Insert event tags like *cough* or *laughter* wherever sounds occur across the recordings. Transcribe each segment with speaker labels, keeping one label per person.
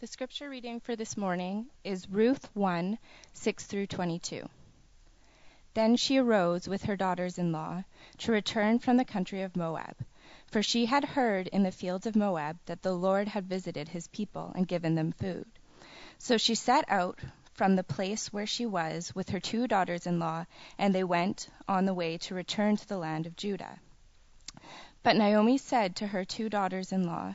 Speaker 1: The scripture reading for this morning is Ruth 1 6 through 22. Then she arose with her daughters in law to return from the country of Moab, for she had heard in the fields of Moab that the Lord had visited his people and given them food. So she set out from the place where she was with her two daughters in law, and they went on the way to return to the land of Judah. But Naomi said to her two daughters in law,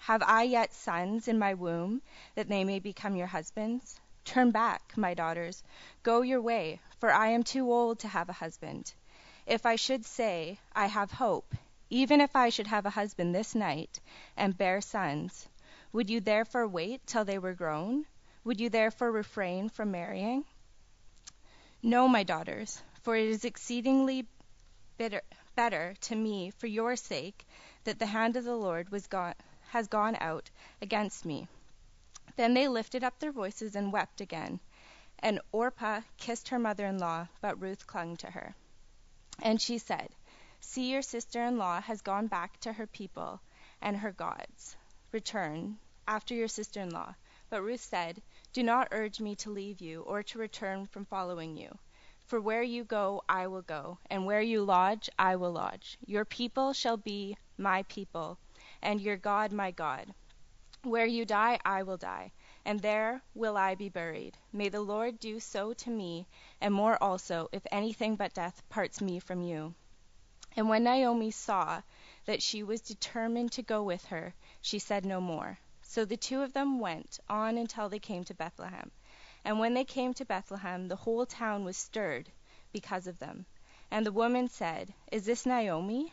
Speaker 1: Have I yet sons in my womb, that they may become your husbands? Turn back, my daughters, go your way, for I am too old to have a husband. If I should say, I have hope, even if I should have a husband this night, and bear sons, would you therefore wait till they were grown? Would you therefore refrain from marrying? No, my daughters, for it is exceedingly bitter, better to me for your sake that the hand of the Lord was gone has gone out against me. Then they lifted up their voices and wept again. And Orpah kissed her mother in law, but Ruth clung to her. And she said, See, your sister in law has gone back to her people and her gods. Return after your sister in law. But Ruth said, Do not urge me to leave you or to return from following you. For where you go, I will go, and where you lodge, I will lodge. Your people shall be my people and your God my God. Where you die, I will die, and there will I be buried. May the Lord do so to me, and more also, if anything but death parts me from you. And when Naomi saw that she was determined to go with her, she said no more. So the two of them went on until they came to Bethlehem. And when they came to Bethlehem, the whole town was stirred because of them. And the woman said, Is this Naomi?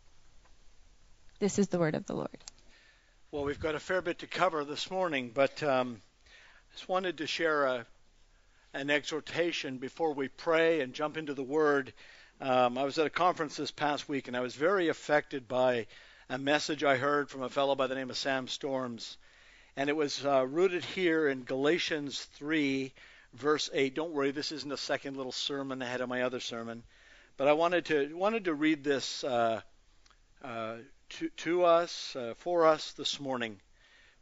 Speaker 1: This is the word of the Lord.
Speaker 2: Well, we've got a fair bit to cover this morning, but um, just wanted to share a, an exhortation before we pray and jump into the Word. Um, I was at a conference this past week, and I was very affected by a message I heard from a fellow by the name of Sam Storms, and it was uh, rooted here in Galatians 3, verse 8. Don't worry, this isn't a second little sermon ahead of my other sermon, but I wanted to wanted to read this. Uh, uh, to, to us, uh, for us this morning.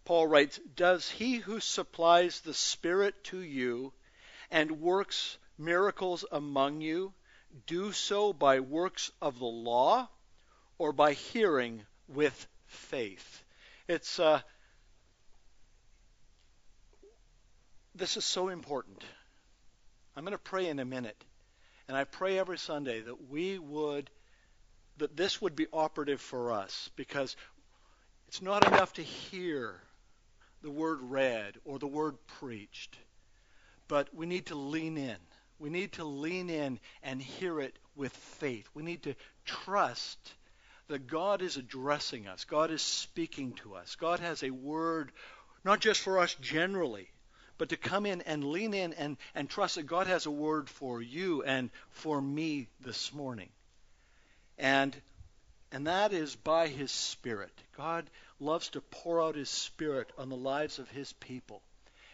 Speaker 2: Paul writes, Does he who supplies the Spirit to you and works miracles among you do so by works of the law or by hearing with faith? It's uh, this is so important. I'm going to pray in a minute, and I pray every Sunday that we would that this would be operative for us because it's not enough to hear the word read or the word preached, but we need to lean in. We need to lean in and hear it with faith. We need to trust that God is addressing us, God is speaking to us. God has a word not just for us generally, but to come in and lean in and, and trust that God has a word for you and for me this morning. And and that is by his spirit. God loves to pour out his spirit on the lives of his people.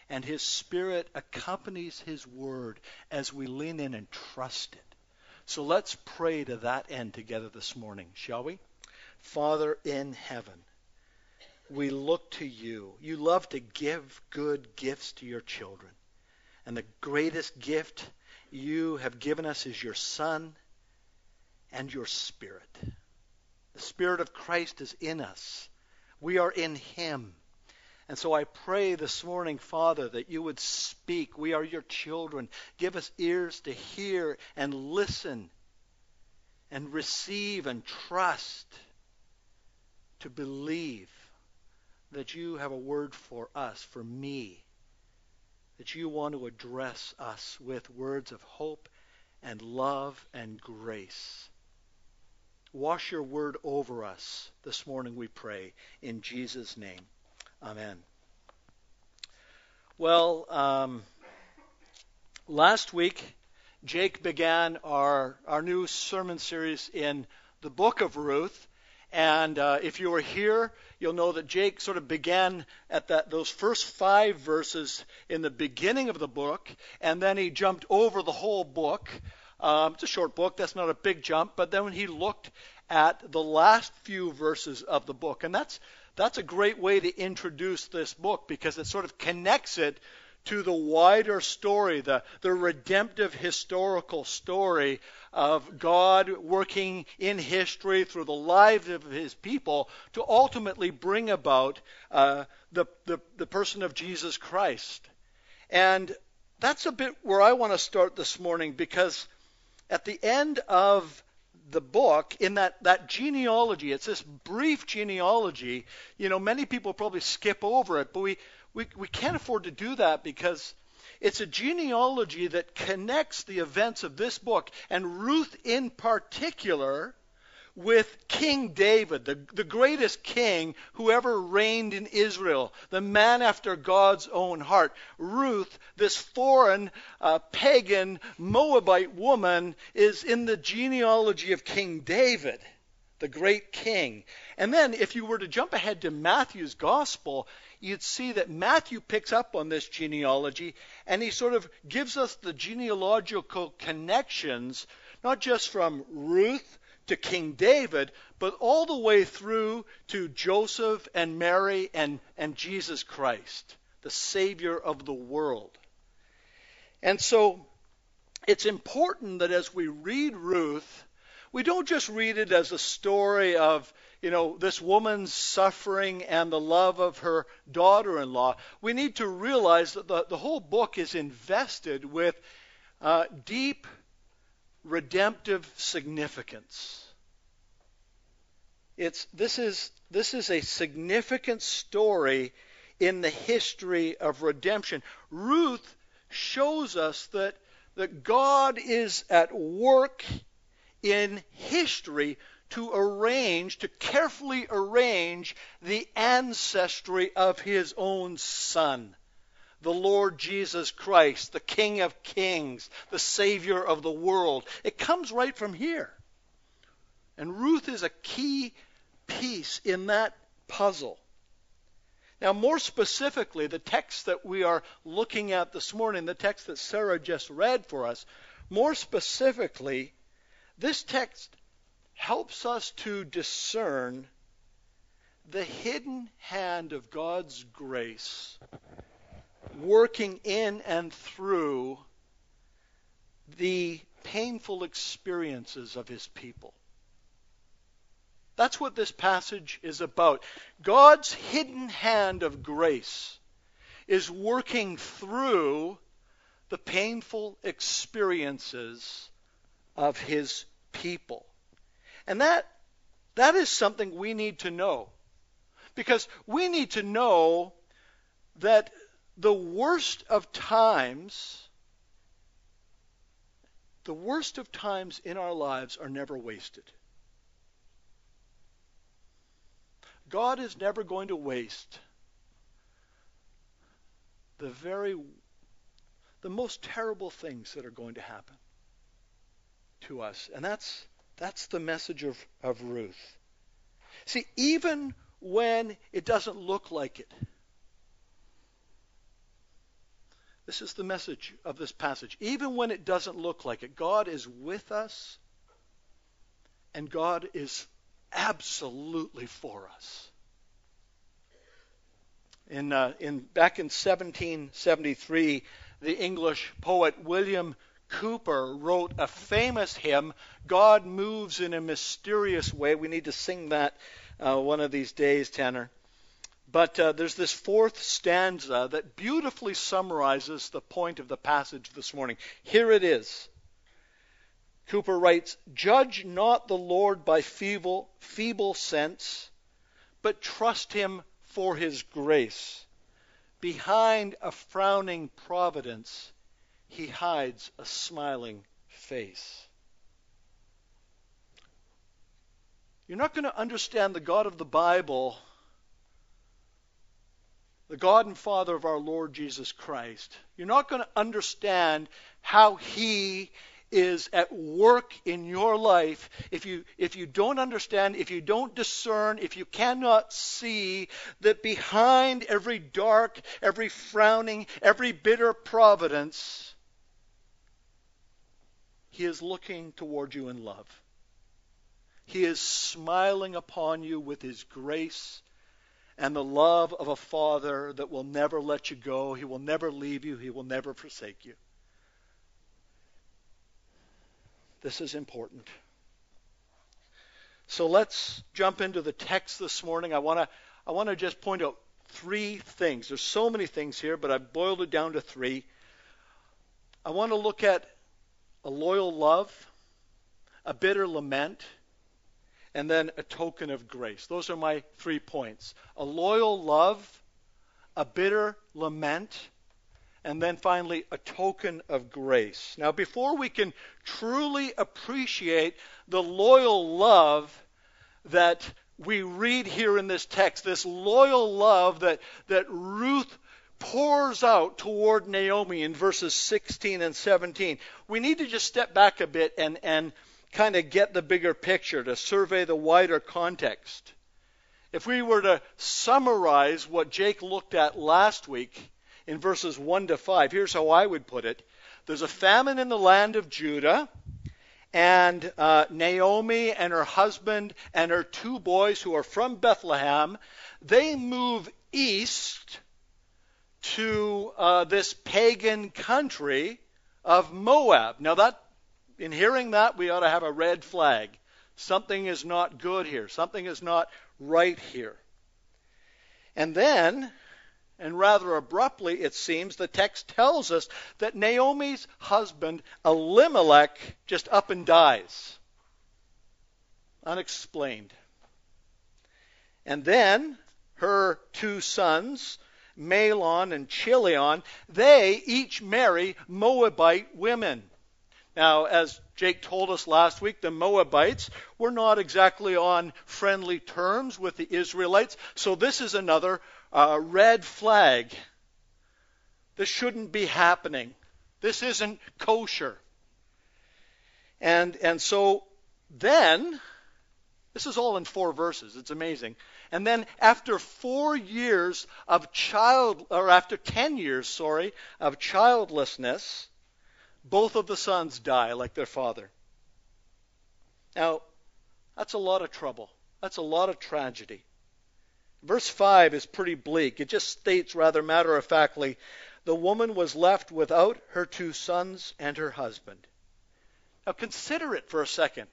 Speaker 2: And his spirit accompanies his word as we lean in and trust it. So let's pray to that end together this morning, shall we? Father in heaven, we look to you. You love to give good gifts to your children. And the greatest gift you have given us is your Son and your Spirit. The Spirit of Christ is in us. We are in Him. And so I pray this morning, Father, that you would speak. We are your children. Give us ears to hear and listen and receive and trust, to believe that you have a word for us, for me, that you want to address us with words of hope and love and grace. Wash your word over us this morning, we pray, in Jesus' name. Amen. Well, um, last week, Jake began our, our new sermon series in the book of Ruth. And uh, if you were here, you'll know that Jake sort of began at that, those first five verses in the beginning of the book, and then he jumped over the whole book. Um, it's a short book, that's not a big jump, but then he looked at the last few verses of the book, and that's that's a great way to introduce this book because it sort of connects it to the wider story, the, the redemptive historical story of God working in history through the lives of his people to ultimately bring about uh, the, the, the person of Jesus Christ. And that's a bit where I want to start this morning because at the end of the book in that, that genealogy. It's this brief genealogy. You know, many people probably skip over it, but we, we, we can't afford to do that because it's a genealogy that connects the events of this book, and Ruth in particular, with King David, the, the greatest king who ever reigned in Israel, the man after God's own heart. Ruth, this foreign, uh, pagan, Moabite woman, is in the genealogy of King David, the great king. And then, if you were to jump ahead to Matthew's gospel, you'd see that Matthew picks up on this genealogy and he sort of gives us the genealogical connections, not just from Ruth to King David, but all the way through to Joseph and Mary and, and Jesus Christ, the Savior of the world. And so it's important that as we read Ruth, we don't just read it as a story of, you know, this woman's suffering and the love of her daughter in law. We need to realize that the, the whole book is invested with uh, deep redemptive significance. It's, this, is, this is a significant story in the history of redemption. Ruth shows us that, that God is at work in history to arrange, to carefully arrange the ancestry of his own son the Lord Jesus Christ, the King of Kings, the Savior of the world. It comes right from here. And Ruth is a key piece in that puzzle. Now, more specifically, the text that we are looking at this morning, the text that Sarah just read for us, more specifically, this text helps us to discern the hidden hand of God's grace working in and through the painful experiences of his people. That's what this passage is about. God's hidden hand of grace is working through the painful experiences of his people. And that that is something we need to know. Because we need to know that the worst of times, the worst of times in our lives are never wasted. God is never going to waste the very the most terrible things that are going to happen to us. And that's that's the message of, of Ruth. See, even when it doesn't look like it, This is the message of this passage. Even when it doesn't look like it, God is with us and God is absolutely for us. In, uh, in, back in 1773, the English poet William Cowper wrote a famous hymn, God Moves in a Mysterious Way. We need to sing that uh, one of these days, Tanner. But uh, there's this fourth stanza that beautifully summarizes the point of the passage this morning. Here it is. Cowper writes, Judge not the Lord by feeble, feeble sense, but trust him for his grace. Behind a frowning providence, he hides a smiling face. You're not going to understand the God of the Bible, the God and Father of our Lord Jesus Christ. You're not going to understand how He is at work in your life if you if you don't understand if you don't discern if you cannot see that behind every dark every frowning every bitter providence he is looking toward you in love he is smiling upon you with His grace and the love of a Father that will never let you go. He will never leave you. He will never forsake you. This is important. So let's jump into the text this morning. I want to I want to just point out three things. There's so many things here, but I've boiled it down to three. I want to look at a loyal love, a bitter lament, and then a token of grace. Those are my three points a loyal love, a bitter lament, and then finally a token of grace. Now, before we can truly appreciate the loyal love that we read here in this text, this loyal love that, that Ruth pours out toward Naomi in verses 16 and 17, we need to just step back a bit and, and kind of get the bigger picture, to survey the wider context. If we were to summarize what Jake looked at last week in verses 1 to 5, here's how I would put it There's a famine in the land of Judah, and uh, Naomi and her husband and her two boys who are from Bethlehem, they move east to uh, this pagan country of Moab. Now, that in hearing that, we ought to have a red flag. Something is not good here. Something is not right here. And then, and rather abruptly, it seems, the text tells us that Naomi's husband, Elimelech, just up and dies. Unexplained. And then her two sons, Mahlon and Chilion, they each marry Moabite women. Now, as Jake told us last week, the Moabites were not exactly on friendly terms with the Israelites, so this is another uh, red flag. This shouldn't be happening. This isn't kosher. And, and so then, this is all in four verses. It's amazing. And then after four years of child, or after ten years, sorry, of childlessness, both of the sons die like their father. Now, that's a lot of trouble. That's a lot of tragedy. Verse 5 is pretty bleak. It just states rather matter of factly the woman was left without her two sons and her husband. Now consider it for a second.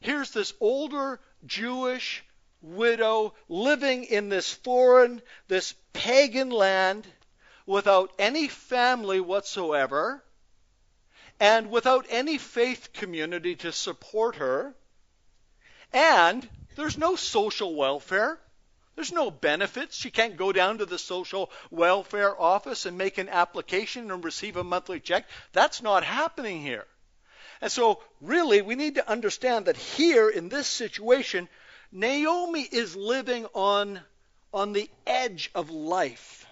Speaker 2: Here's this older Jewish widow living in this foreign, this pagan land without any family whatsoever and without any faith community to support her. And there's no social welfare. There's no benefits. She can't go down to the social welfare office and make an application and receive a monthly check. That's not happening here. And so, really, we need to understand that here in this situation, Naomi is living on, on the edge of life.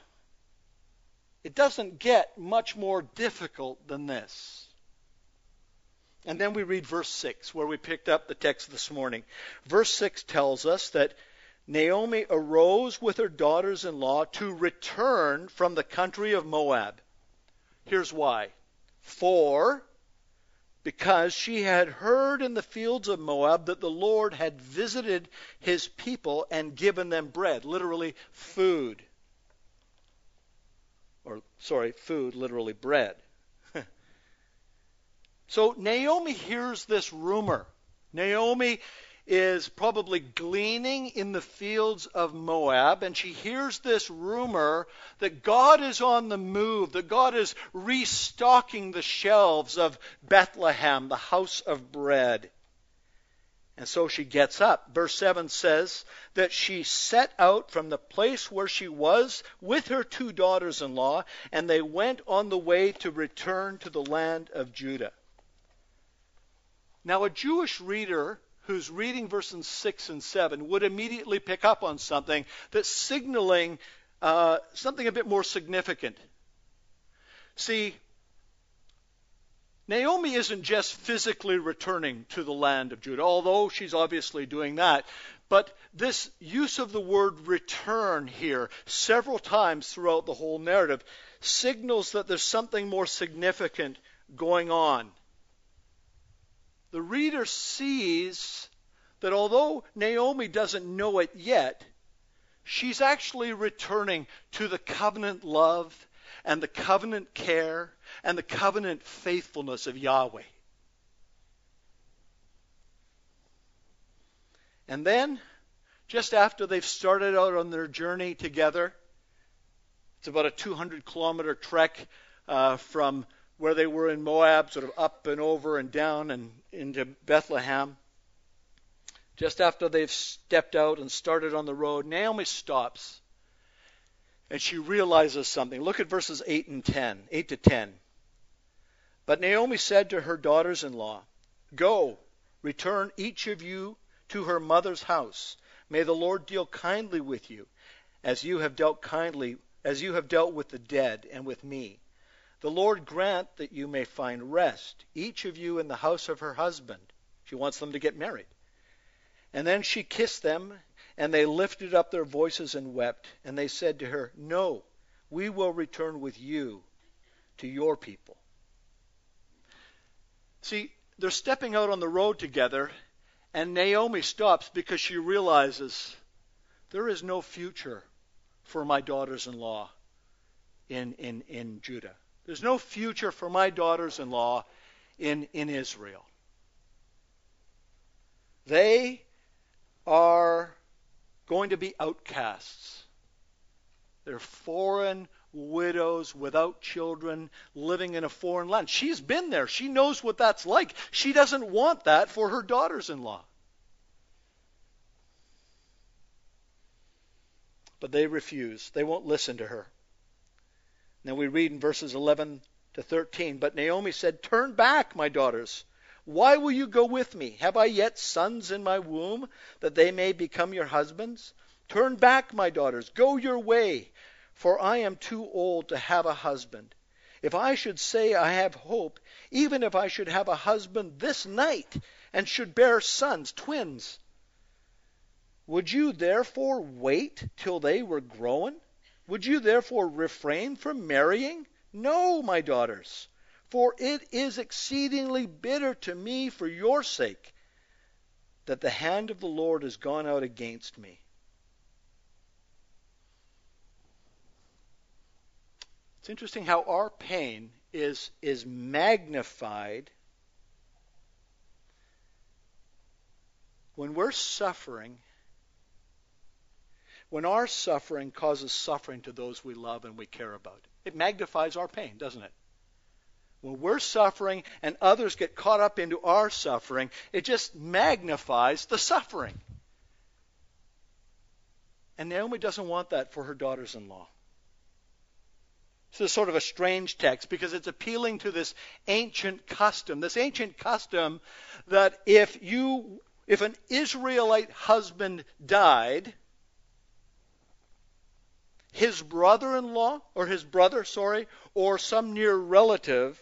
Speaker 2: It doesn't get much more difficult than this. And then we read verse 6, where we picked up the text this morning. Verse 6 tells us that Naomi arose with her daughters in law to return from the country of Moab. Here's why. For, because she had heard in the fields of Moab that the Lord had visited his people and given them bread, literally food. Or, sorry, food, literally bread. So Naomi hears this rumor. Naomi is probably gleaning in the fields of Moab, and she hears this rumor that God is on the move, that God is restocking the shelves of Bethlehem, the house of bread. And so she gets up. Verse 7 says that she set out from the place where she was with her two daughters in law, and they went on the way to return to the land of Judah. Now, a Jewish reader who's reading verses 6 and 7 would immediately pick up on something that's signaling uh, something a bit more significant. See, Naomi isn't just physically returning to the land of Judah, although she's obviously doing that. But this use of the word return here several times throughout the whole narrative signals that there's something more significant going on the reader sees that although Naomi doesn't know it yet, she's actually returning to the covenant love and the covenant care and the covenant faithfulness of Yahweh. And then, just after they've started out on their journey together, it's about a 200 kilometer trek uh, from where they were in Moab, sort of up and over and down and into Bethlehem. Just after they've stepped out and started on the road, Naomi stops and she realizes something. Look at verses 8 and 10, 8 to 10. But Naomi said to her daughters in law, Go, return each of you to her mother's house. May the Lord deal kindly with you, as you have dealt kindly, as you have dealt with the dead and with me. The Lord grant that you may find rest, each of you in the house of her husband. She wants them to get married. And then she kissed them, and they lifted up their voices and wept. And they said to her, No, we will return with you to your people. See, they're stepping out on the road together, and Naomi stops because she realizes there is no future for my daughters in law in, in, in Judah. There's no future for my daughters in law in, in Israel. They are going to be outcasts. They're foreign widows without children living in a foreign land. She's been there. She knows what that's like. She doesn't want that for her daughters in law. But they refuse. They won't listen to her. Then we read in verses 11 to 13 But Naomi said, Turn back, my daughters. Why will you go with me? Have I yet sons in my womb, that they may become your husbands? Turn back, my daughters. Go your way, for I am too old to have a husband. If I should say I have hope, even if I should have a husband this night, and should bear sons, twins, would you therefore wait till they were grown? Would you therefore refrain from marrying? No, my daughters, for it is exceedingly bitter to me for your sake that the hand of the Lord has gone out against me. It's interesting how our pain is, is magnified when we're suffering when our suffering causes suffering to those we love and we care about. It magnifies our pain, doesn't it? When we're suffering and others get caught up into our suffering, it just magnifies the suffering. And Naomi doesn't want that for her daughters in law. This is sort of a strange text because it's appealing to this ancient custom, this ancient custom that if you if an Israelite husband died, his brother in law, or his brother, sorry, or some near relative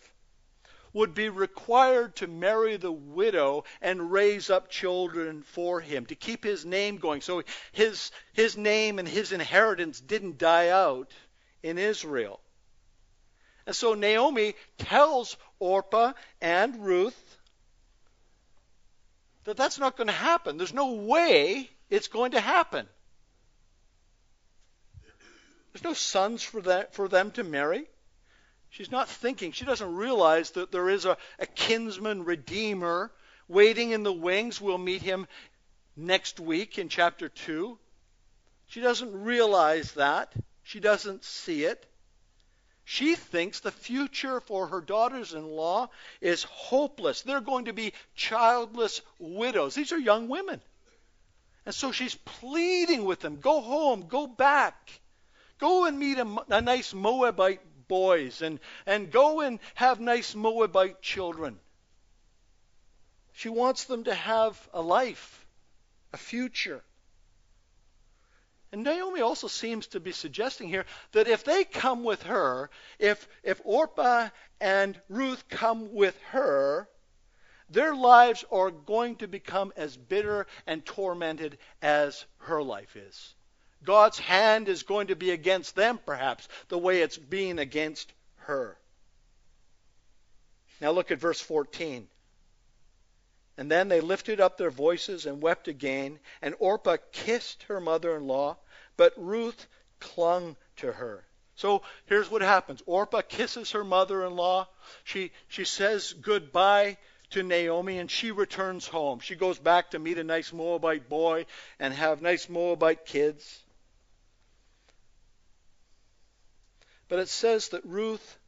Speaker 2: would be required to marry the widow and raise up children for him to keep his name going so his his name and his inheritance didn't die out in Israel. And so Naomi tells Orpah and Ruth that that's not going to happen. There's no way it's going to happen. There's no sons for, that, for them to marry. She's not thinking, she doesn't realize that there is a, a kinsman redeemer waiting in the wings. We'll meet him next week in chapter 2. She doesn't realize that. She doesn't see it. She thinks the future for her daughters in law is hopeless. They're going to be childless widows. These are young women. And so she's pleading with them go home, go back. Go and meet a, a nice Moabite boys and, and go and have nice Moabite children. She wants them to have a life, a future. And Naomi also seems to be suggesting here that if they come with her, if, if Orpah and Ruth come with her, their lives are going to become as bitter and tormented as her life is. God's hand is going to be against them, perhaps, the way it's being against her. Now look at verse 14. And then they lifted up their voices and wept again, and Orpah kissed her mother in law, but Ruth clung to her. So here's what happens Orpah kisses her mother in law. She, she says goodbye to Naomi and she returns home. She goes back to meet a nice Moabite boy and have nice Moabite kids. But it says that Ruth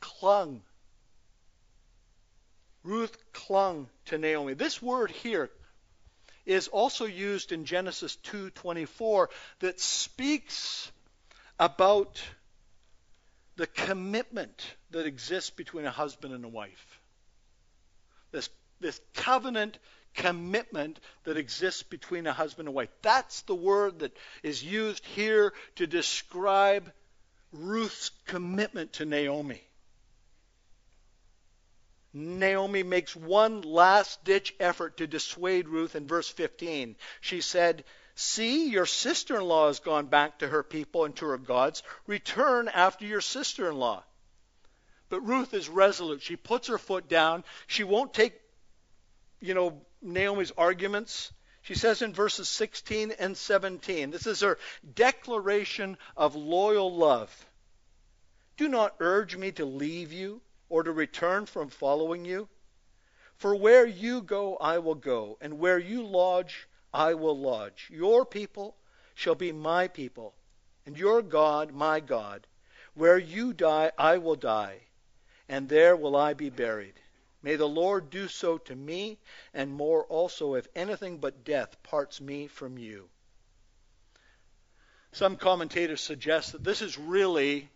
Speaker 2: clung. Ruth clung to Naomi. This word here is also used in Genesis 2:24 that speaks about the commitment that exists between a husband and a wife. This this covenant commitment that exists between a husband and a wife. That's the word that is used here to describe Ruth's commitment to Naomi. Naomi makes one last ditch effort to dissuade Ruth in verse 15. She said, See, your sister in law has gone back to her people and to her gods. Return after your sister in law. But Ruth is resolute. She puts her foot down. She won't take, you know, Naomi's arguments. She says in verses 16 and 17, this is her declaration of loyal love. Do not urge me to leave you or to return from following you. For where you go, I will go, and where you lodge, I will lodge. Your people shall be my people, and your God, my God. Where you die, I will die, and there will I be buried. May the Lord do so to me, and more also, if anything but death parts me from you. Some commentators suggest that this is really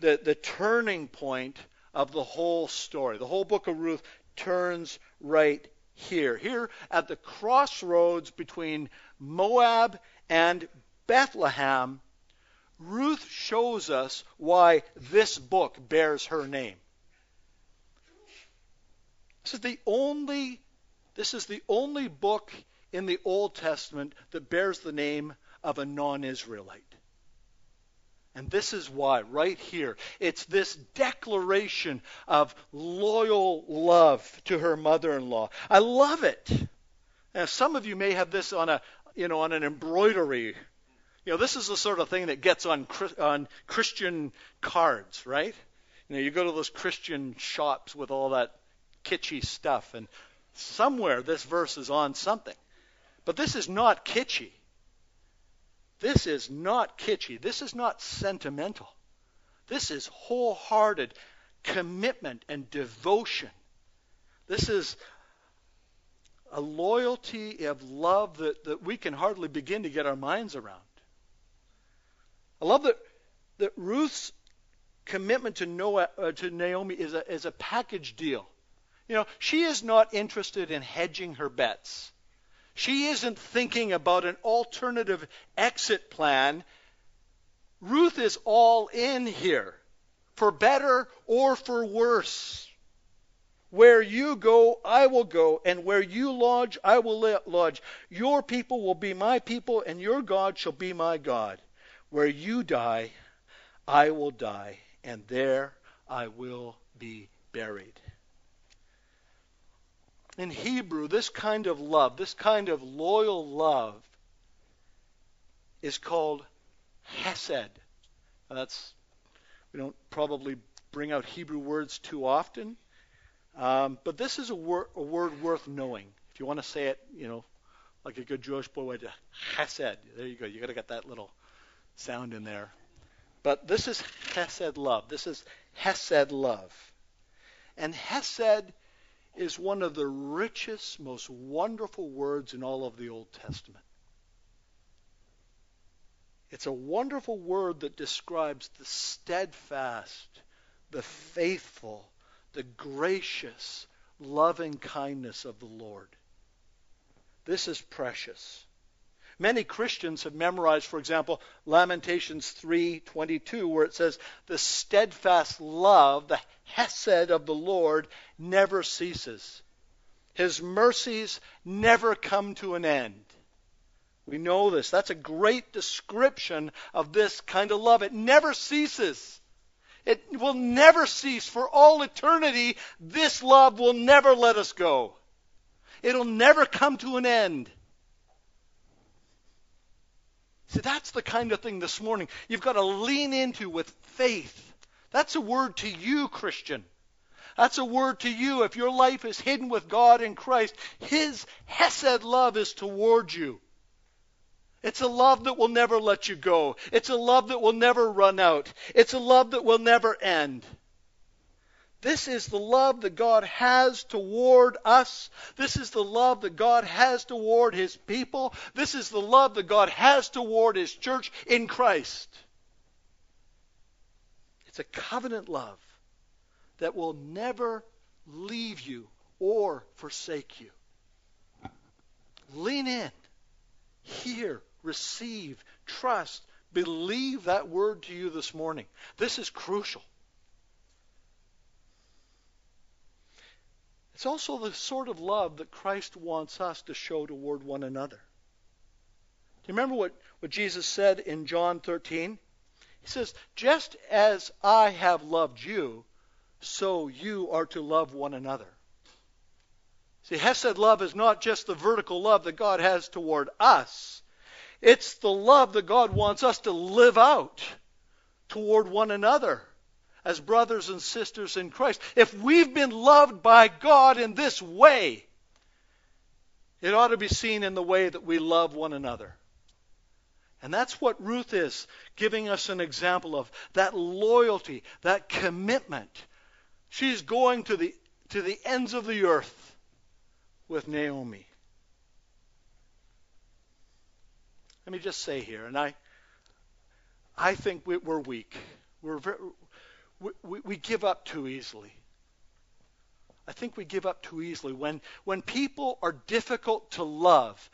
Speaker 2: the, the turning point of the whole story. The whole book of Ruth turns right here. Here at the crossroads between Moab and Bethlehem, Ruth shows us why this book bears her name. This is the only this is the only book in the Old Testament that bears the name of a non-Israelite. And this is why, right here, it's this declaration of loyal love to her mother-in-law. I love it. Now, some of you may have this on a, you know, on an embroidery. You know, this is the sort of thing that gets on on Christian cards, right? You know, you go to those Christian shops with all that kitschy stuff, and somewhere this verse is on something. But this is not kitschy. This is not kitschy. This is not sentimental. This is wholehearted commitment and devotion. This is a loyalty of love that, that we can hardly begin to get our minds around. I love that, that Ruth's commitment to, Noah, uh, to Naomi is a, is a package deal. You know, she is not interested in hedging her bets. She isn't thinking about an alternative exit plan. Ruth is all in here, for better or for worse. Where you go, I will go, and where you lodge, I will lodge. Your people will be my people, and your God shall be my God. Where you die, I will die, and there I will be buried. In Hebrew, this kind of love, this kind of loyal love, is called hesed. Now that's we don't probably bring out Hebrew words too often, um, but this is a, wor- a word worth knowing. If you want to say it, you know, like a good Jewish boy would, chesed. There you go. You got to get that little sound in there. But this is hesed love. This is hesed love. And hesed is one of the richest, most wonderful words in all of the Old Testament. It's a wonderful word that describes the steadfast, the faithful, the gracious, loving kindness of the Lord. This is precious. Many Christians have memorized, for example, Lamentations 3:22 where it says, "The steadfast love, the hesed of the Lord never ceases. His mercies never come to an end." We know this. That's a great description of this kind of love. It never ceases. It will never cease for all eternity. This love will never let us go. It'll never come to an end. See, that's the kind of thing this morning you've got to lean into with faith. That's a word to you, Christian. That's a word to you. If your life is hidden with God in Christ, His Hesed love is toward you. It's a love that will never let you go. It's a love that will never run out. It's a love that will never end. This is the love that God has toward us. This is the love that God has toward His people. This is the love that God has toward His church in Christ. It's a covenant love that will never leave you or forsake you. Lean in. Hear receive, trust, believe that word to you this morning. This is crucial. It's also the sort of love that Christ wants us to show toward one another. Do you remember what, what Jesus said in John 13? He says, Just as I have loved you, so you are to love one another. See, Hesed love is not just the vertical love that God has toward us, it's the love that God wants us to live out toward one another as brothers and sisters in Christ. If we've been loved by God in this way, it ought to be seen in the way that we love one another. And that's what Ruth is, giving us an example of that loyalty, that commitment. She's going to the, to the ends of the earth with Naomi. Let me just say here, and I, I think we, are weak. We're very, we, we give up too easily. I think we give up too easily when when people are difficult to love.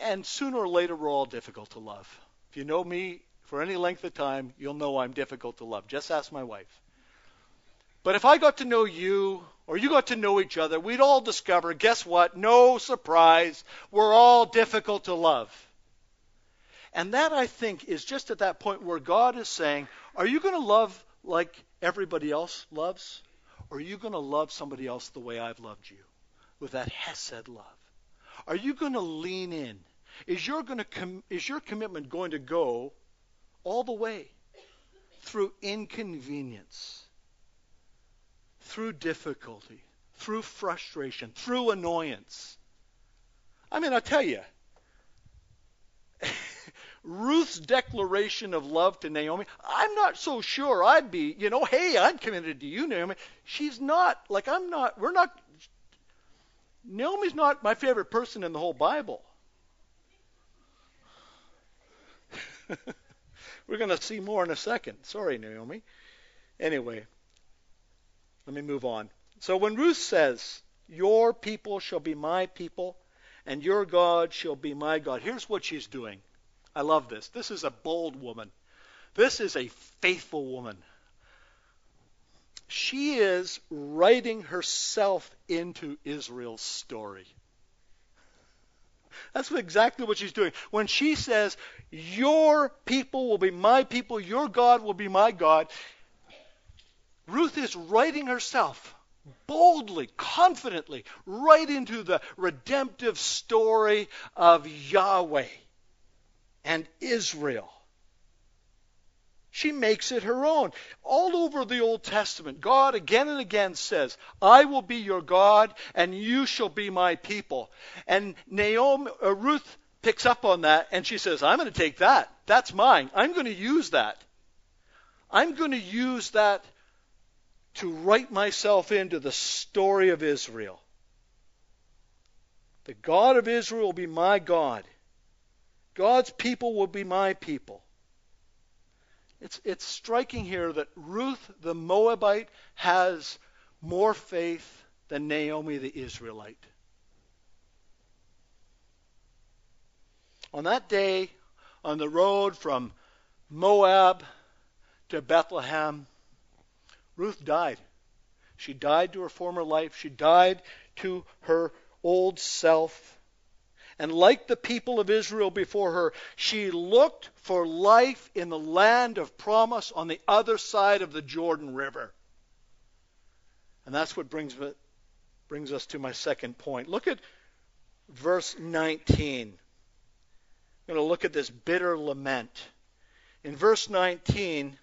Speaker 2: And sooner or later, we're all difficult to love. If you know me for any length of time, you'll know I'm difficult to love. Just ask my wife. But if I got to know you or you got to know each other, we'd all discover guess what? No surprise. We're all difficult to love. And that, I think, is just at that point where God is saying, Are you going to love like everybody else loves? Or are you going to love somebody else the way I've loved you? With that Hesed love. Are you going to lean in? Is your, going to com- is your commitment going to go all the way through inconvenience? through difficulty, through frustration, through annoyance. I mean, I tell you, Ruth's declaration of love to Naomi, I'm not so sure I'd be, you know, hey, I'm committed to you, Naomi. She's not, like, I'm not, we're not, Naomi's not my favorite person in the whole Bible. *laughs* we're going to see more in a second. Sorry, Naomi. Anyway, let me move on. So when Ruth says, Your people shall be my people, and your God shall be my God, here's what she's doing. I love this. This is a bold woman. This is a faithful woman. She is writing herself into Israel's story. That's exactly what she's doing. When she says, Your people will be my people, your God will be my God, Ruth is writing herself boldly, confidently, right into the redemptive story of Yahweh and Israel. She makes it her own. All over the Old Testament, God again and again says, I will be your God and you shall be my people. And Naomi, uh, Ruth picks up on that and she says, I'm going to take that. That's mine. I'm going to use that. I'm going to use that to write myself into the story of Israel. The God of Israel will be my God. God's people will be my people. It's, it's striking here that Ruth the Moabite has more faith than Naomi the Israelite. On that day, on the road from Moab to Bethlehem, Ruth died. She died to her former life. She died to her old self. And like the people of Israel before her, she looked for life in the land of promise on the other side of the Jordan River. And that's what brings, brings us to my second point. Look at verse 19. I'm going to look at this bitter lament. In verse 19,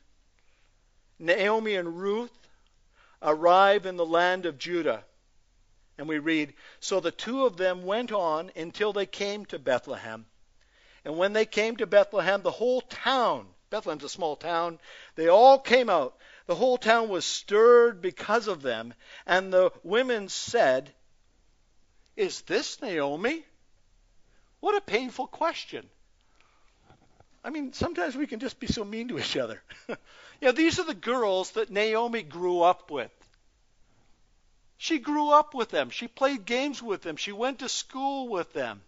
Speaker 2: Naomi and Ruth arrive in the land of Judah. And we read, So the two of them went on until they came to Bethlehem. And when they came to Bethlehem, the whole town, Bethlehem's a small town, they all came out. The whole town was stirred because of them. And the women said, Is this Naomi? What a painful question. I mean, sometimes we can just be so mean to each other. *laughs* you know, these are the girls that Naomi grew up with. She grew up with them. She played games with them. She went to school with them.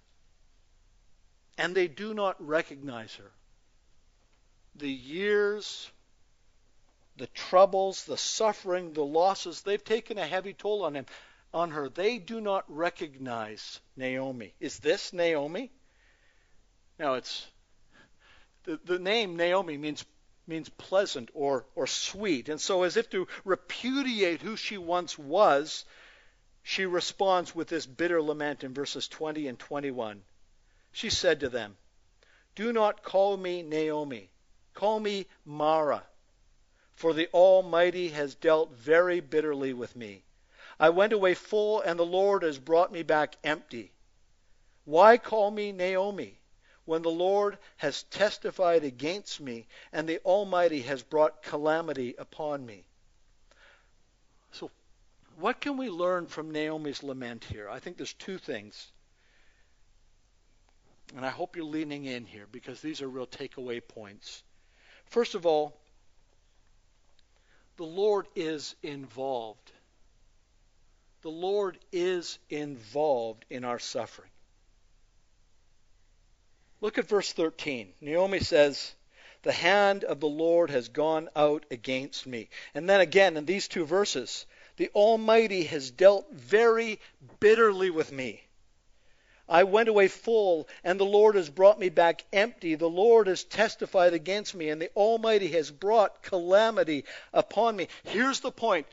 Speaker 2: And they do not recognize her. The years, the troubles, the suffering, the losses, they've taken a heavy toll on him on her. They do not recognize Naomi. Is this Naomi? Now it's the, the name Naomi means means pleasant or, or sweet. And so, as if to repudiate who she once was, she responds with this bitter lament in verses 20 and 21. She said to them, Do not call me Naomi, call me Mara, for the Almighty has dealt very bitterly with me. I went away full, and the Lord has brought me back empty. Why call me Naomi? When the Lord has testified against me and the Almighty has brought calamity upon me. So, what can we learn from Naomi's lament here? I think there's two things. And I hope you're leaning in here because these are real takeaway points. First of all, the Lord is involved. The Lord is involved in our suffering. Look at verse 13. Naomi says, The hand of the Lord has gone out against me. And then again in these two verses, the Almighty has dealt very bitterly with me. I went away full, and the Lord has brought me back empty. The Lord has testified against me, and the Almighty has brought calamity upon me. Here's the point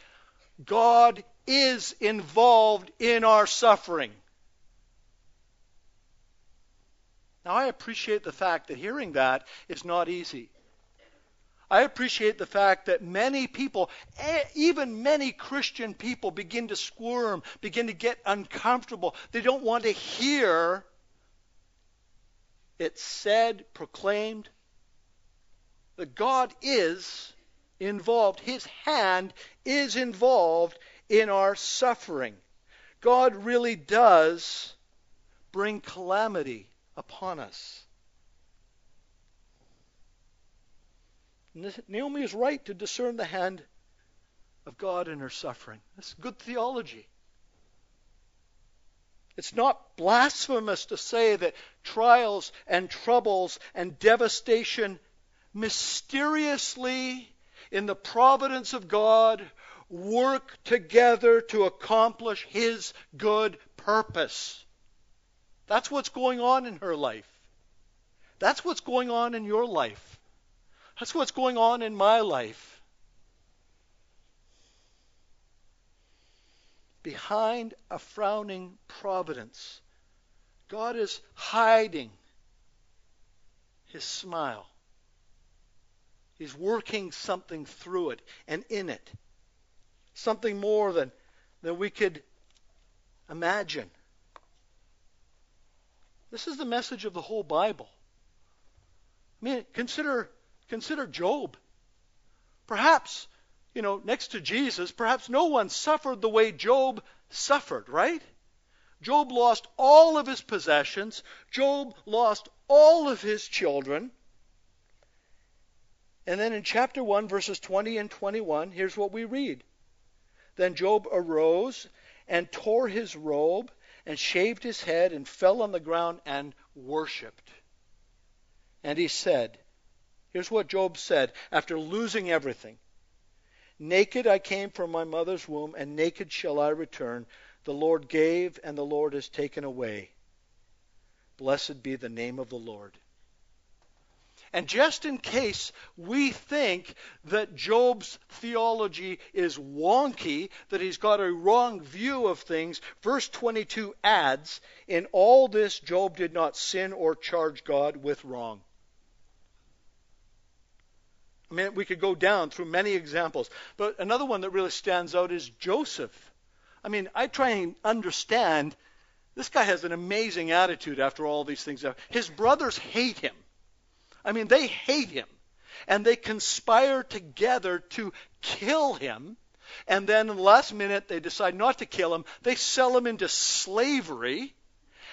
Speaker 2: God is involved in our suffering. Now, I appreciate the fact that hearing that is not easy. I appreciate the fact that many people, even many Christian people, begin to squirm, begin to get uncomfortable. They don't want to hear it said, proclaimed, that God is involved. His hand is involved in our suffering. God really does bring calamity upon us. Naomi is right to discern the hand of God in her suffering. That's good theology. It's not blasphemous to say that trials and troubles and devastation mysteriously, in the providence of God, work together to accomplish His good purpose. That's what's going on in her life. That's what's going on in your life. That's what's going on in my life. Behind a frowning providence, God is hiding his smile He's working something through it and in it. Something more than, than we could imagine. This is the message of the whole Bible. I mean, consider consider Job. Perhaps, you know, next to Jesus, perhaps no one suffered the way Job suffered, right? Job lost all of his possessions. Job lost all of his children. And then in chapter 1, verses 20 and 21, here's what we read. Then Job arose and tore his robe and shaved his head and fell on the ground and worshiped. And he said, Here's what Job said after losing everything Naked I came from my mother's womb, and naked shall I return. The Lord gave, and the Lord has taken away. Blessed be the name of the Lord. And just in case we think that Job's theology is wonky, that he's got a wrong view of things, verse 22 adds, In all this Job did not sin or charge God with wrong. I mean, we could go down through many examples, but another one that really stands out is Joseph. I mean, I try and understand. This guy has an amazing attitude after all these things. His brothers hate him. I mean, they hate him. And they conspire together to kill him. And then in the last minute, they decide not to kill him. They sell him into slavery.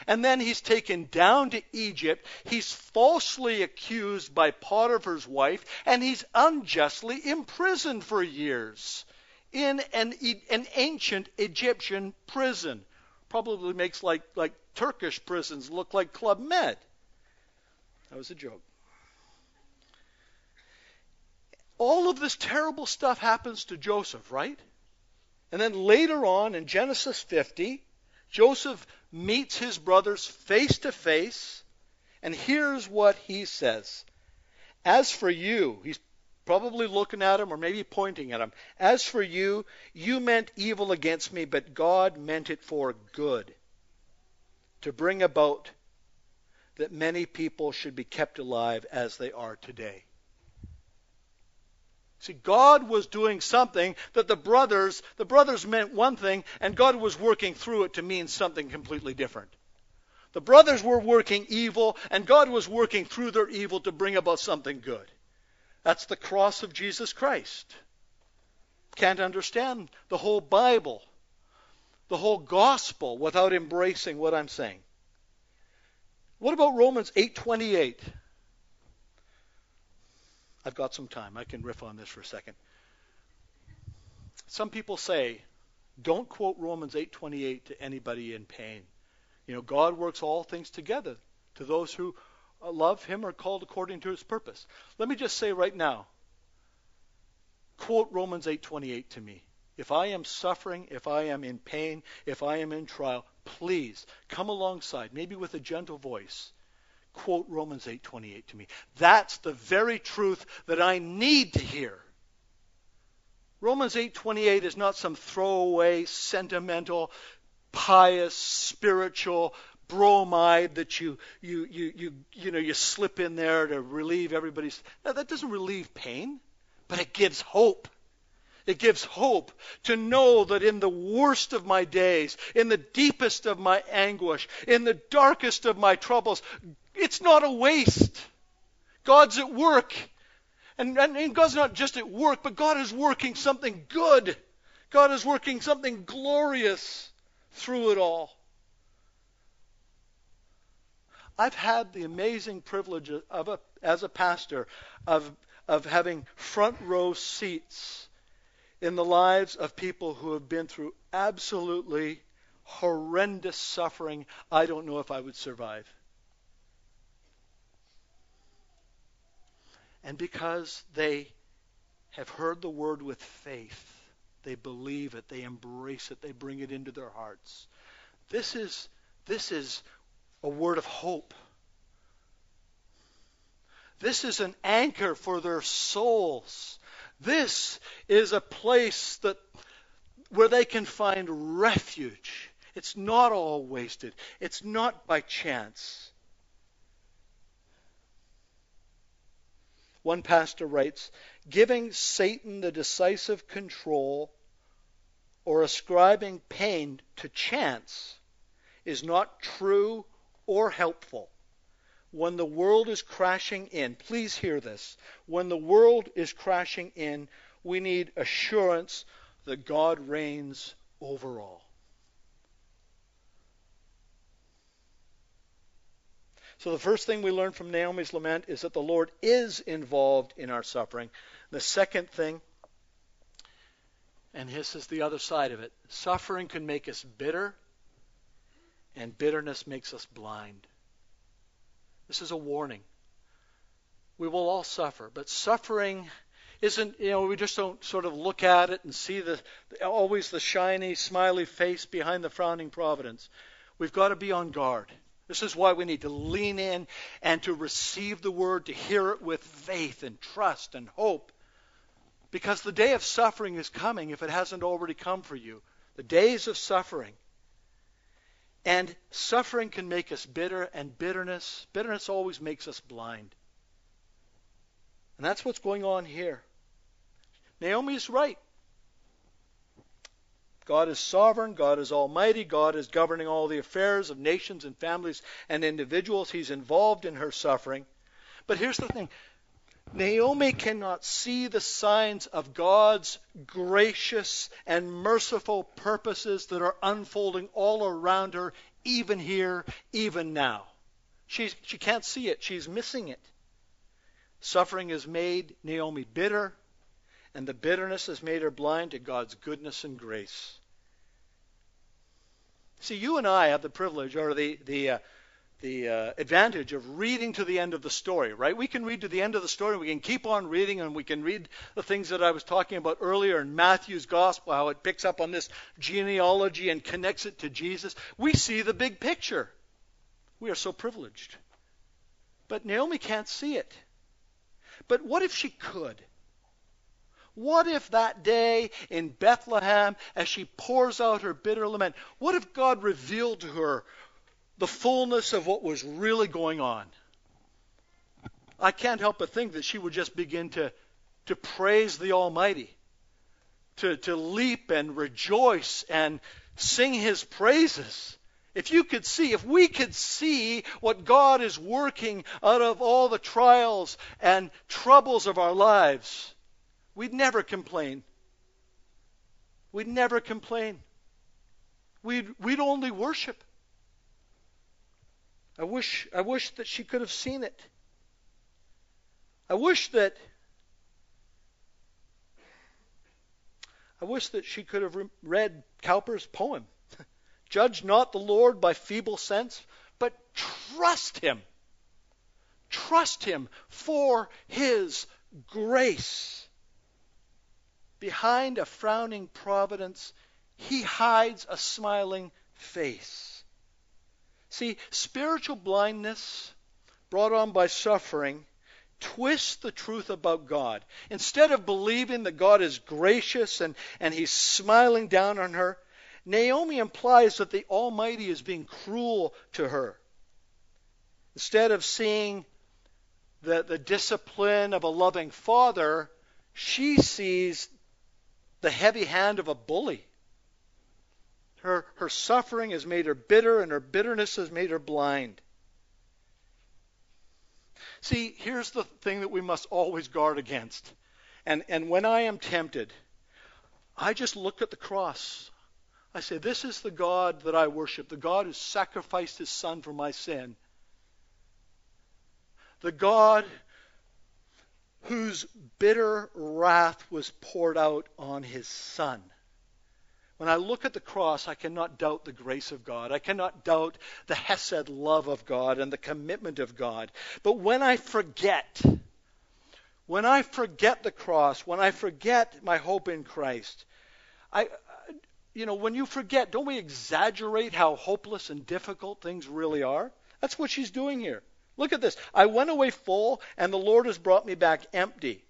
Speaker 2: And then he's taken down to Egypt. He's falsely accused by Potiphar's wife, and he's unjustly imprisoned for years in an, an ancient Egyptian prison. Probably makes like, like Turkish prisons look like Club Med. That was a joke all of this terrible stuff happens to Joseph, right? And then later on in Genesis 50, Joseph meets his brothers face to face, and here's what he says. As for you, he's probably looking at him or maybe pointing at him. As for you, you meant evil against me, but God meant it for good, to bring about that many people should be kept alive as they are today. See, God was doing something that the brothers, the brothers meant one thing, and God was working through it to mean something completely different. The brothers were working evil, and God was working through their evil to bring about something good. That's the cross of Jesus Christ. Can't understand the whole Bible, the whole gospel without embracing what I'm saying. What about Romans 8:28? I've got some time. I can riff on this for a second. Some people say, don't quote Romans 8:28 to anybody in pain. You know, God works all things together to those who uh, love him or called according to his purpose. Let me just say right now, quote Romans 8:28 to me. If I am suffering, if I am in pain, if I am in trial, please come alongside, maybe with a gentle voice, quote Romans 8:28 to me. That's the very truth that I need to hear. Romans 8:28 is not some throwaway, sentimental, pious, spiritual bromide that you you you you you know you slip in there to relieve everybody's no, that doesn't relieve pain, but it gives hope. It gives hope to know that in the worst of my days, in the deepest of my anguish, in the darkest of my troubles, it's not a waste. God's at work. And, and, and, God's not just at work, but God is working something good. God is working something glorious through it all. I've had the amazing privilege of a, as a pastor of, of having front row seats in the lives of people who have been through absolutely horrendous suffering I don't know if I would survive. And because they have heard the word with faith, they believe it, they embrace it, they bring it into their hearts. This is, this is a word of hope. This is an anchor for their souls. This is a place that where they can find refuge. It's not all wasted. It's not by chance. One pastor writes, giving Satan the decisive control or ascribing pain to chance is not true or helpful. When the world is crashing in, please hear this. When the world is crashing in, we need assurance that God reigns over all. So the first thing we learn from Naomi's lament is that the Lord is involved in our suffering. The second thing, and this is the other side of it, suffering can make us bitter, and bitterness makes us blind. This is a warning. We will all suffer, but suffering isn't, you know, we just don't sort of look at it and see the always the shiny, smiley face behind the frowning providence. We've got to be on guard. This is why we need to lean in and to receive the word, to hear it with faith and trust and hope. Because the day of suffering is coming if it hasn't already come for you. The days of suffering. And suffering can make us bitter, and bitterness, bitterness always makes us blind. And that's what's going on here. Naomi is right. God is sovereign. God is almighty. God is governing all the affairs of nations and families and individuals. He's involved in her suffering. But here's the thing Naomi cannot see the signs of God's gracious and merciful purposes that are unfolding all around her, even here, even now. She's, she can't see it. She's missing it. Suffering has made Naomi bitter and the bitterness has made her blind to God's goodness and grace. See, you and I have the privilege or the the uh, the uh, advantage of reading to the end of the story, right? We can read to the end of the story, and we can keep on reading, and we can read the things that I was talking about earlier in Matthew's gospel, how it picks up on this genealogy and connects it to Jesus. We see the big picture. We are so privileged. But Naomi can't see it. But what if she could? What if that day in Bethlehem, as she pours out her bitter lament, what if God revealed to her the fullness of what was really going on? I can't help but think that she would just begin to, to praise the Almighty, to, to leap and rejoice and sing His praises. If you could see, if we could see what God is working out of all the trials and troubles of our lives, We'd never complain. We'd never complain. We'd, we'd only worship. I wish, I wish that she could have seen it. I wish that I wish that she could have read Cowper's poem. *laughs* Judge not the Lord by feeble sense, but trust him. Trust him for his grace. Behind a frowning providence, he hides a smiling face. See, spiritual blindness brought on by suffering twists the truth about God. Instead of believing that God is gracious and, and he's smiling down on her, Naomi implies that the Almighty is being cruel to her. Instead of seeing the, the discipline of a loving father, she sees the heavy hand of a bully. Her, her suffering has made her bitter, and her bitterness has made her blind. See, here's the thing that we must always guard against. And, and when I am tempted, I just look at the cross. I say, This is the God that I worship, the God who sacrificed his son for my sin. The God whose bitter wrath was poured out on his son. When I look at the cross, I cannot doubt the grace of God. I cannot doubt the Hesed love of God and the commitment of God. But when I forget, when I forget the cross, when I forget my hope in Christ, I, you know, when you forget, don't we exaggerate how hopeless and difficult things really are? That's what she's doing here. Look at this. I went away full, and the Lord has brought me back empty.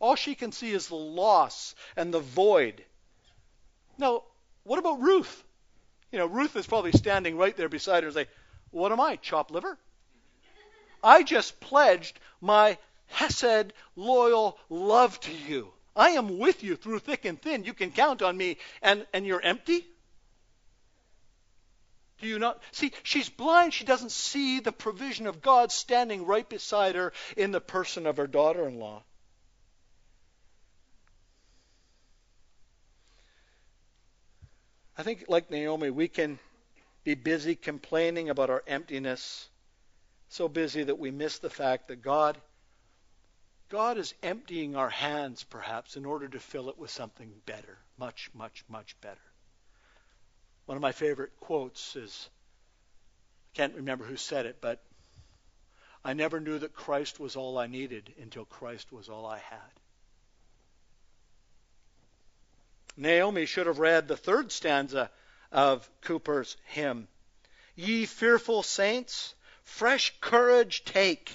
Speaker 2: All she can see is the loss and the void. Now, what about Ruth? You know, Ruth is probably standing right there beside her and say, What am I, chopped liver? I just pledged my hesed, loyal love to you. I am with you through thick and thin. You can count on me. And, and you're empty? Do you not see? She's blind. She doesn't see the provision of God standing right beside her in the person of her daughter in law. I think, like Naomi, we can be busy complaining about our emptiness, so busy that we miss the fact that God God is emptying our hands perhaps in order to fill it with something better, much much much better. One of my favorite quotes is I can't remember who said it, but I never knew that Christ was all I needed until Christ was all I had. Naomi should have read the third stanza of Cowper's hymn. Ye fearful saints, fresh courage take.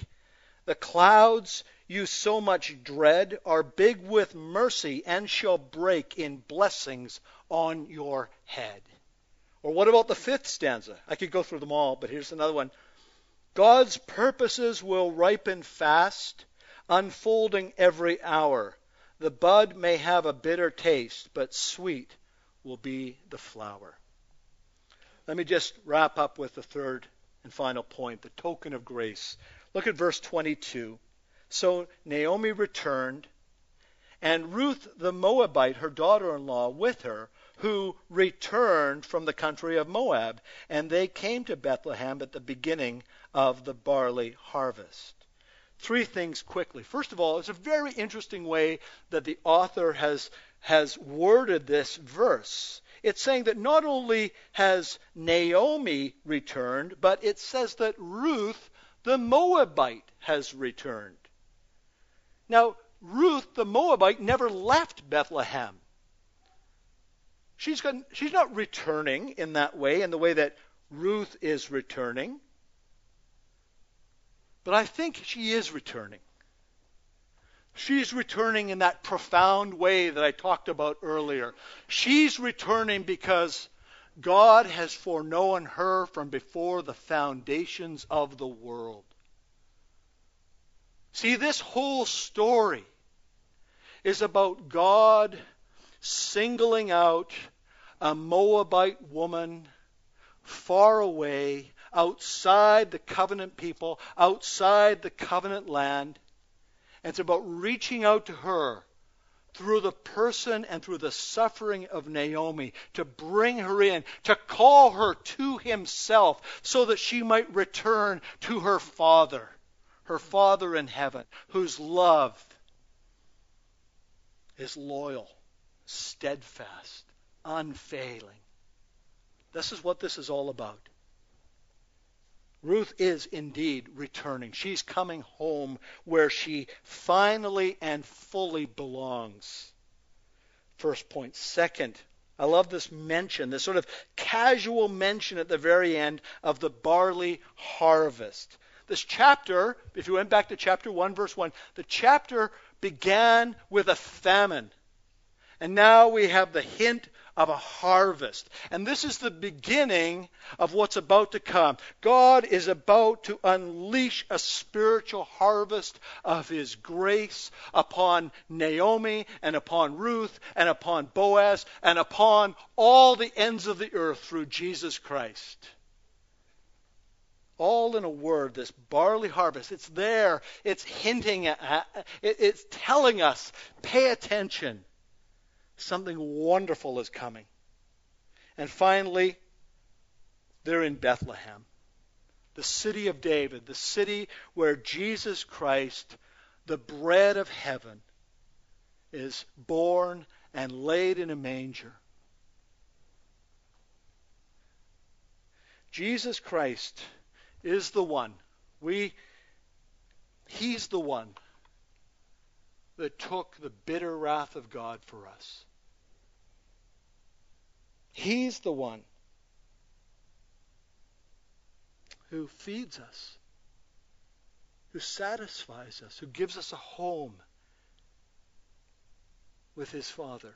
Speaker 2: The clouds you so much dread are big with mercy and shall break in blessings on your head. Or what about the fifth stanza? I could go through them all, but here's another one. God's purposes will ripen fast, unfolding every hour. The bud may have a bitter taste, but sweet will be the flower. Let me just wrap up with the third and final point the token of grace. Look at verse 22. So Naomi returned, and Ruth the Moabite, her daughter in law, with her, who returned from the country of Moab, and they came to Bethlehem at the beginning of the barley harvest three things quickly. First of all, it's a very interesting way that the author has, has worded this verse. It's saying that not only has Naomi returned, but it says that Ruth the Moabite has returned. Now, Ruth the Moabite never left Bethlehem. She's, she's not returning in that way, in the way that Ruth is returning. But I think she is returning. She's returning in that profound way that I talked about earlier. She's returning because God has foreknown her from before the foundations of the world. See, this whole story is about God singling out a Moabite woman far away outside the covenant people, outside the covenant land. And it's about reaching out to her through the person and through the suffering of Naomi to bring her in, to call her to himself so that she might return to her Father, her Father in heaven, whose love is loyal, steadfast, unfailing. This is what this is all about. Ruth is indeed returning. She's coming home where she finally and fully belongs. First point. Second, I love this mention, this sort of casual mention at the very end of the barley harvest. This chapter, if you went back to chapter 1, verse 1, the chapter began with a famine. And now we have the hint of a harvest. And this is the beginning of what's about to come. God is about to unleash a spiritual harvest of His grace upon Naomi and upon Ruth and upon Boaz and upon all the ends of the earth through Jesus Christ. All in a word, this barley harvest, it's there. It's hinting at, it's telling us, pay attention. Something wonderful is coming. And finally, they're in Bethlehem, the city of David, the city where Jesus Christ, the bread of heaven, is born and laid in a manger. Jesus Christ is the one. We He's the one that took the bitter wrath of God for us. He's the one who feeds us, who satisfies us, who gives us a home with his Father.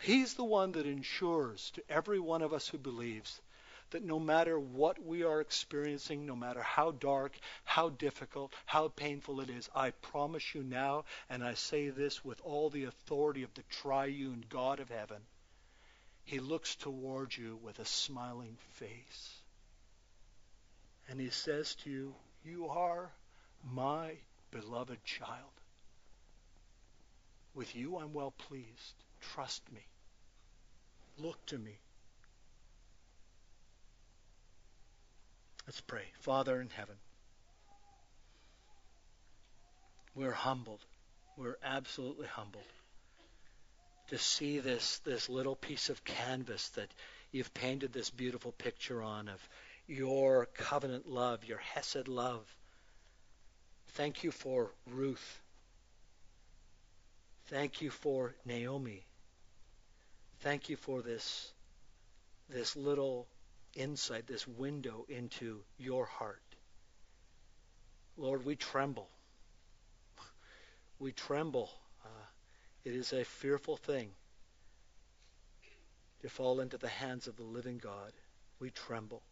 Speaker 2: He's the one that ensures to every one of us who believes that no matter what we are experiencing, no matter how dark, how difficult, how painful it is, I promise you now, and I say this with all the authority of the triune God of heaven, he looks toward you with a smiling face. And he says to you, you are my beloved child. With you I'm well pleased. Trust me. Look to me. Let's pray. Father in heaven, we're humbled. We're absolutely humbled to see this, this little piece of canvas that you've painted this beautiful picture on of your covenant love, your Hesed love. Thank you for Ruth. Thank you for Naomi. Thank you for this, this little insight, this window into your heart. Lord, we tremble. We tremble. Uh, it is a fearful thing to fall into the hands of the living God. We tremble,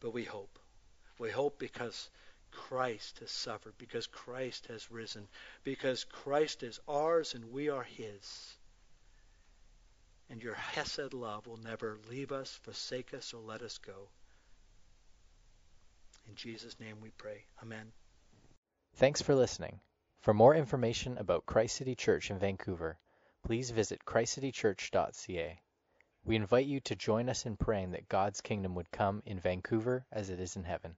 Speaker 2: but we hope. We hope because Christ has suffered, because Christ has risen, because Christ is ours and we are his. And your Hesed love will never leave us, forsake us, or let us go. In Jesus' name we pray. Amen.
Speaker 3: Thanks for listening. For more information about Christ City Church in Vancouver, please visit christcitychurch.ca. We invite you to join us in praying that God's kingdom would come in Vancouver as it is in heaven.